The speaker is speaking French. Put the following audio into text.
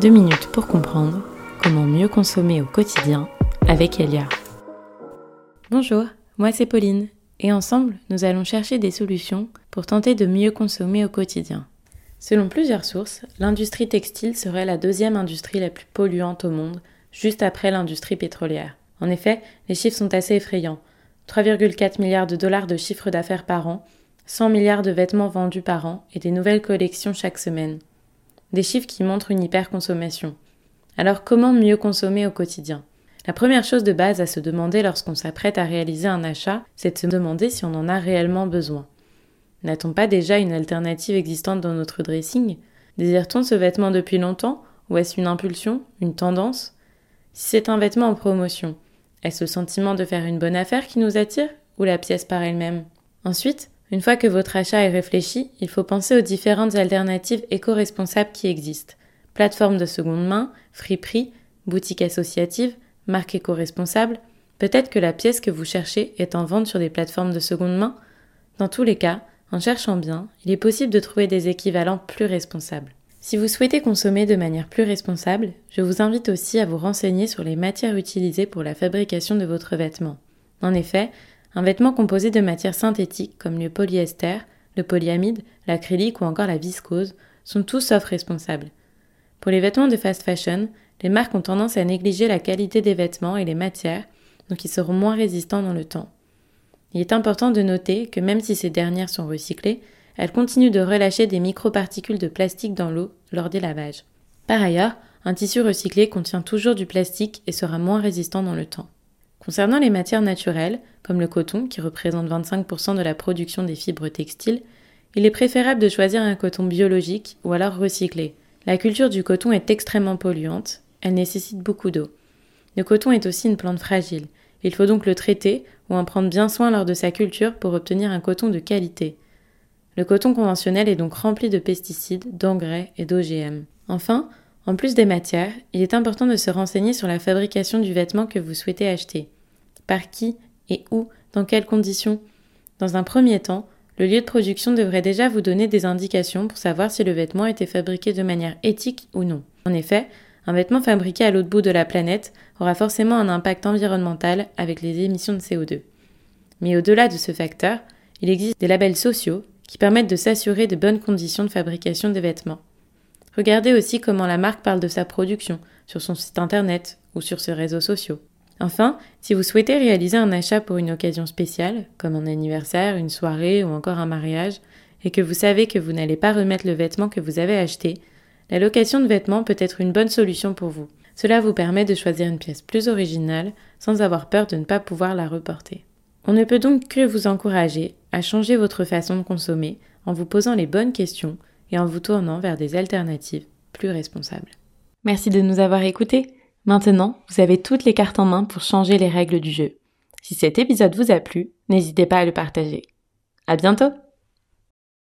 Deux minutes pour comprendre comment mieux consommer au quotidien avec Elia. Bonjour, moi c'est Pauline et ensemble nous allons chercher des solutions pour tenter de mieux consommer au quotidien. Selon plusieurs sources, l'industrie textile serait la deuxième industrie la plus polluante au monde, juste après l'industrie pétrolière. En effet, les chiffres sont assez effrayants. 3,4 milliards de dollars de chiffre d'affaires par an, 100 milliards de vêtements vendus par an et des nouvelles collections chaque semaine. Des chiffres qui montrent une hyperconsommation. Alors comment mieux consommer au quotidien? La première chose de base à se demander lorsqu'on s'apprête à réaliser un achat, c'est de se demander si on en a réellement besoin. N'a-t-on pas déjà une alternative existante dans notre dressing? Désire-t-on ce vêtement depuis longtemps? Ou est-ce une impulsion Une tendance? Si c'est un vêtement en promotion, est-ce le sentiment de faire une bonne affaire qui nous attire? Ou la pièce par elle-même? Ensuite, une fois que votre achat est réfléchi, il faut penser aux différentes alternatives éco-responsables qui existent. Plateformes de seconde main, friperie, boutiques associatives, marques éco-responsables. Peut-être que la pièce que vous cherchez est en vente sur des plateformes de seconde main. Dans tous les cas, en cherchant bien, il est possible de trouver des équivalents plus responsables. Si vous souhaitez consommer de manière plus responsable, je vous invite aussi à vous renseigner sur les matières utilisées pour la fabrication de votre vêtement. En effet, un vêtement composé de matières synthétiques comme le polyester, le polyamide, l'acrylique ou encore la viscose sont tous sauf responsables. Pour les vêtements de fast fashion, les marques ont tendance à négliger la qualité des vêtements et les matières, donc ils seront moins résistants dans le temps. Il est important de noter que même si ces dernières sont recyclées, elles continuent de relâcher des microparticules de plastique dans l'eau lors des lavages. Par ailleurs, un tissu recyclé contient toujours du plastique et sera moins résistant dans le temps. Concernant les matières naturelles, comme le coton, qui représente 25% de la production des fibres textiles, il est préférable de choisir un coton biologique ou alors recyclé. La culture du coton est extrêmement polluante, elle nécessite beaucoup d'eau. Le coton est aussi une plante fragile. Il faut donc le traiter ou en prendre bien soin lors de sa culture pour obtenir un coton de qualité. Le coton conventionnel est donc rempli de pesticides, d'engrais et d'OGM. Enfin, en plus des matières, il est important de se renseigner sur la fabrication du vêtement que vous souhaitez acheter par qui et où, dans quelles conditions. Dans un premier temps, le lieu de production devrait déjà vous donner des indications pour savoir si le vêtement été fabriqué de manière éthique ou non. En effet, un vêtement fabriqué à l'autre bout de la planète aura forcément un impact environnemental avec les émissions de CO2. Mais au-delà de ce facteur, il existe des labels sociaux qui permettent de s'assurer de bonnes conditions de fabrication des vêtements. Regardez aussi comment la marque parle de sa production sur son site internet ou sur ses réseaux sociaux. Enfin, si vous souhaitez réaliser un achat pour une occasion spéciale, comme un anniversaire, une soirée ou encore un mariage, et que vous savez que vous n'allez pas remettre le vêtement que vous avez acheté, la location de vêtements peut être une bonne solution pour vous. Cela vous permet de choisir une pièce plus originale sans avoir peur de ne pas pouvoir la reporter. On ne peut donc que vous encourager à changer votre façon de consommer en vous posant les bonnes questions et en vous tournant vers des alternatives plus responsables. Merci de nous avoir écoutés. Maintenant, vous avez toutes les cartes en main pour changer les règles du jeu. Si cet épisode vous a plu, n'hésitez pas à le partager. À bientôt!